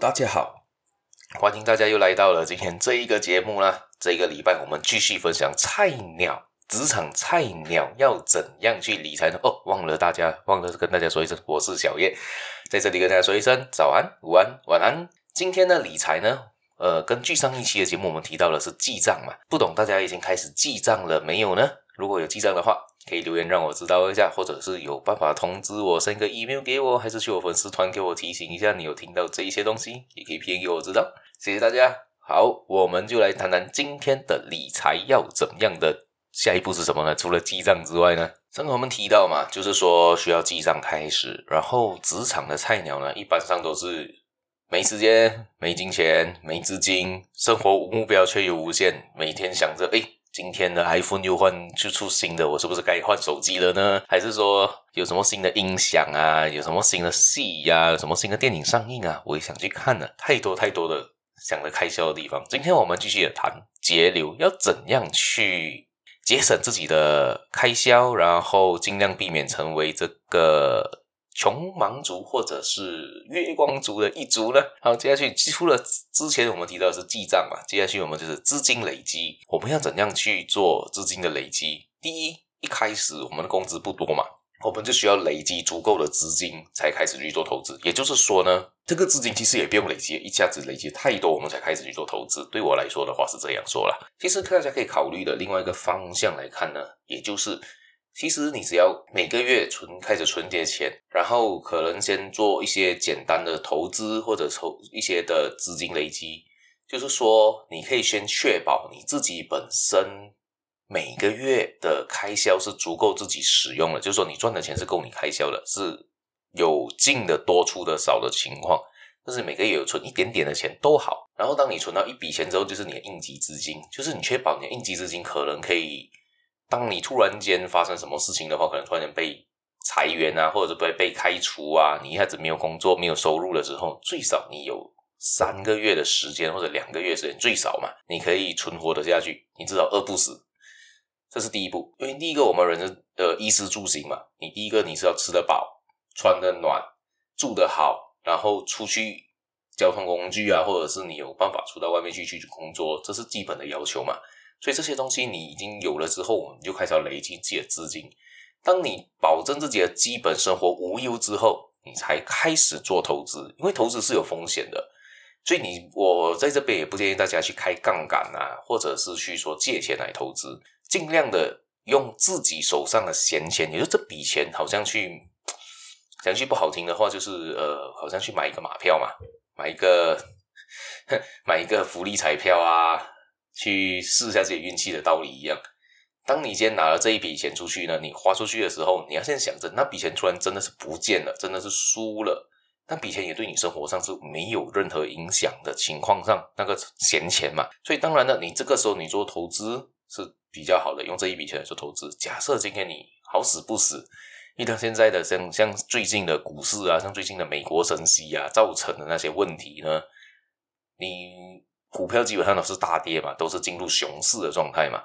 大家好，欢迎大家又来到了今天这一个节目啦。这个礼拜我们继续分享菜鸟职场菜鸟要怎样去理财呢？哦，忘了大家，忘了跟大家说一声，我是小叶，在这里跟大家说一声早安、午安、晚安。今天的理财呢，呃，根据上一期的节目，我们提到的是记账嘛，不懂大家已经开始记账了没有呢？如果有记账的话，可以留言让我知道一下，或者是有办法通知我，send 个 email 给我，还是去我粉丝团给我提醒一下，你有听到这一些东西，也可以 PM 给我知道。谢谢大家。好，我们就来谈谈今天的理财要怎样的下一步是什么呢？除了记账之外呢，刚刚我们提到嘛，就是说需要记账开始，然后职场的菜鸟呢，一般上都是没时间、没金钱、没资金，生活目标却又无限，每天想着诶今天的 iPhone 又换就出新的，我是不是该换手机了呢？还是说有什么新的音响啊？有什么新的戏呀？有什么新的电影上映啊？我也想去看呢。太多太多的想着开销的地方。今天我们继续的谈节流，要怎样去节省自己的开销，然后尽量避免成为这个。穷忙族或者是月光族的一族呢？好，接下去除了之前我们提到的是记账嘛，接下去我们就是资金累积。我们要怎样去做资金的累积？第一，一开始我们的工资不多嘛，我们就需要累积足够的资金才开始去做投资。也就是说呢，这个资金其实也不用累积，一下子累积太多，我们才开始去做投资。对我来说的话是这样说啦。其实大家可以考虑的另外一个方向来看呢，也就是。其实你只要每个月存，开始存点钱，然后可能先做一些简单的投资或者投一些的资金累积，就是说你可以先确保你自己本身每个月的开销是足够自己使用的，就是说你赚的钱是够你开销的，是有进的多出的少的情况，但是每个月有存一点点的钱都好。然后当你存到一笔钱之后，就是你的应急资金，就是你确保你的应急资金可能可以。当你突然间发生什么事情的话，可能突然间被裁员啊，或者是被被开除啊，你一下子没有工作、没有收入的时候，最少你有三个月的时间或者两个月时间，最少嘛，你可以存活得下去，你至少饿不死。这是第一步，因为第一个我们人的衣食住行嘛，你第一个你是要吃得饱、穿得暖、住得好，然后出去交通工具啊，或者是你有办法出到外面去去工作，这是基本的要求嘛。所以这些东西你已经有了之后，你就开始要累积自己的资金。当你保证自己的基本生活无忧之后，你才开始做投资。因为投资是有风险的，所以你我在这边也不建议大家去开杠杆啊，或者是去说借钱来投资。尽量的用自己手上的闲钱，也就这笔钱，好像去讲句不好听的话，就是呃，好像去买一个马票嘛，买一个 买一个福利彩票啊。去试一下自己运气的道理一样，当你今天拿了这一笔钱出去呢，你花出去的时候，你要先想着那笔钱突然真的是不见了，真的是输了，那笔钱也对你生活上是没有任何影响的情况上，那个闲钱嘛，所以当然呢，你这个时候你做投资是比较好的，用这一笔钱来做投资。假设今天你好死不死遇到现在的像像最近的股市啊，像最近的美国升息啊造成的那些问题呢，你。股票基本上都是大跌嘛，都是进入熊市的状态嘛。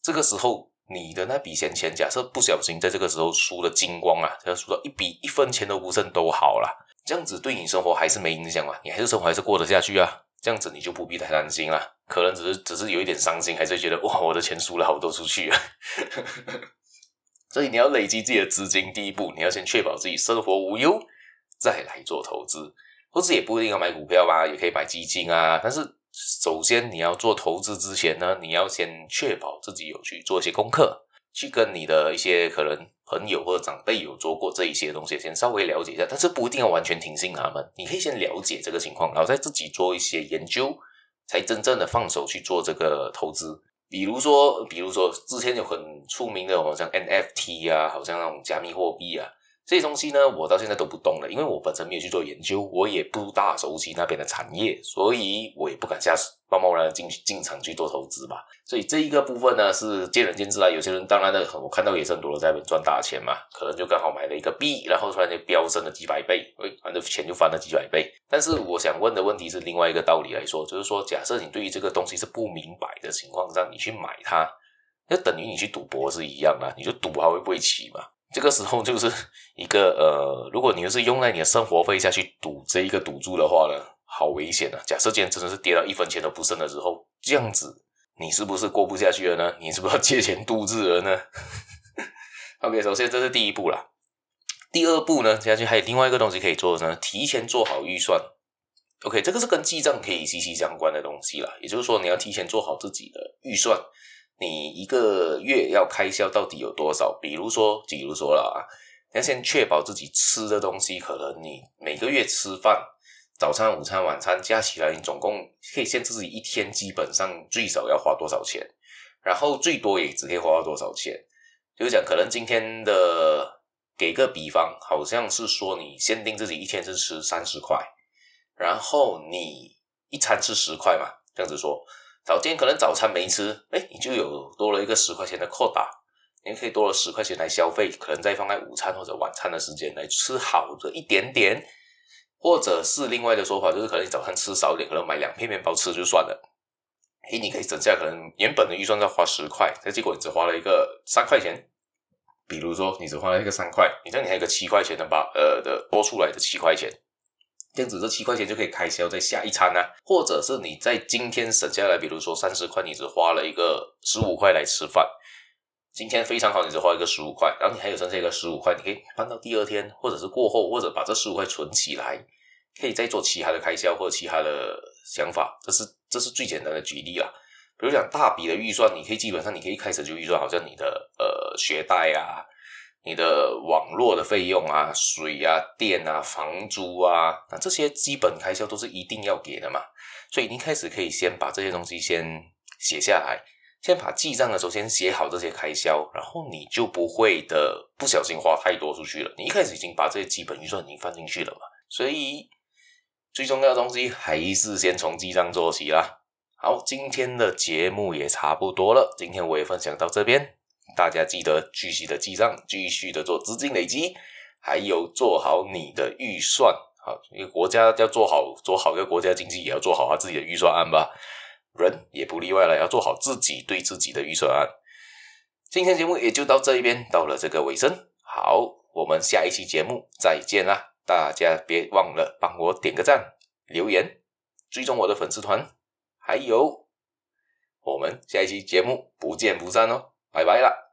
这个时候，你的那笔闲钱，假设不小心在这个时候输了精光啊，要输到一笔一分钱都不剩都好啦。这样子对你生活还是没影响嘛？你还是生活还是过得下去啊？这样子你就不必太担心啦。可能只是只是有一点伤心，还是觉得哇，我的钱输了好多出去啊。所以你要累积自己的资金，第一步你要先确保自己生活无忧，再来做投资。投资也不一定要买股票吧，也可以买基金啊，但是。首先，你要做投资之前呢，你要先确保自己有去做一些功课，去跟你的一些可能朋友或者长辈有做过这一些东西，先稍微了解一下。但是不一定要完全听信他们，你可以先了解这个情况，然后再自己做一些研究，才真正的放手去做这个投资。比如说，比如说之前有很出名的，好像 NFT 啊，好像那种加密货币啊。这些东西呢，我到现在都不懂了，因为我本身没有去做研究，我也不大熟悉那边的产业，所以我也不敢下贸贸然进去进场去做投资吧。所以这一个部分呢，是见仁见智啦。有些人当然的，我看到也是很多人在那边赚大钱嘛，可能就刚好买了一个币，然后突然间飙升了几百倍，哎，反正钱就翻了几百倍。但是我想问的问题是另外一个道理来说，就是说，假设你对于这个东西是不明白的情况下，你去买它，就等于你去赌博是一样的，你就赌它会不会起嘛？这个时候就是一个呃，如果你是用在你的生活费下去赌这一个赌注的话呢，好危险啊！假设今天真的是跌到一分钱都不剩的时候，这样子你是不是过不下去了呢？你是不是要借钱度日了呢？OK，首先这是第一步啦。第二步呢，接下去还有另外一个东西可以做呢，提前做好预算。OK，这个是跟记账可以息息相关的东西啦。也就是说，你要提前做好自己的预算，你一个月要开销到底有多少？比如说，比如说了啊，你要先确保自己吃的东西，可能你每个月吃饭，早餐、午餐、晚餐加起来，你总共可以限制自己一天基本上最少要花多少钱，然后最多也只可以花到多少钱。就是讲，可能今天的给个比方，好像是说你限定自己一天是吃三十块。然后你一餐吃十块嘛，这样子说，早今天可能早餐没吃，哎，你就有多了一个十块钱的扣打，你可以多了十块钱来消费，可能再放在午餐或者晚餐的时间来吃好的一点点，或者是另外的说法，就是可能你早餐吃少一点，可能买两片面包吃就算了，诶，你可以省下可能原本的预算要花十块，但结果你只花了一个三块钱，比如说你只花了一个三块，你这样你还有个七块钱的吧，呃的多出来的七块钱。这样子，这七块钱就可以开销在下一餐呢、啊，或者是你在今天省下来，比如说三十块，你只花了一个十五块来吃饭，今天非常好，你只花一个十五块，然后你还有剩下一个十五块，你可以放到第二天，或者是过后，或者把这十五块存起来，可以再做其他的开销或者其他的想法。这是这是最简单的举例啦。比如讲大笔的预算，你可以基本上你可以一开始就预算，好像你的呃学贷啊。你的网络的费用啊、水啊、电啊、房租啊，那这些基本开销都是一定要给的嘛。所以你一开始可以先把这些东西先写下来，先把记账的时候先写好这些开销，然后你就不会的不小心花太多出去了。你一开始已经把这些基本预算已经放进去了嘛。所以最重要的东西还是先从记账做起啦。好，今天的节目也差不多了，今天我也分享到这边。大家记得继续的记账，继续的做资金累积，还有做好你的预算。好，一个国家要做好，做好一个国家经济，也要做好他自己的预算案吧。人也不例外了，要做好自己对自己的预算案。今天节目也就到这一边，到了这个尾声。好，我们下一期节目再见啦！大家别忘了帮我点个赞、留言、追踪我的粉丝团，还有我们下一期节目不见不散哦！拜拜了。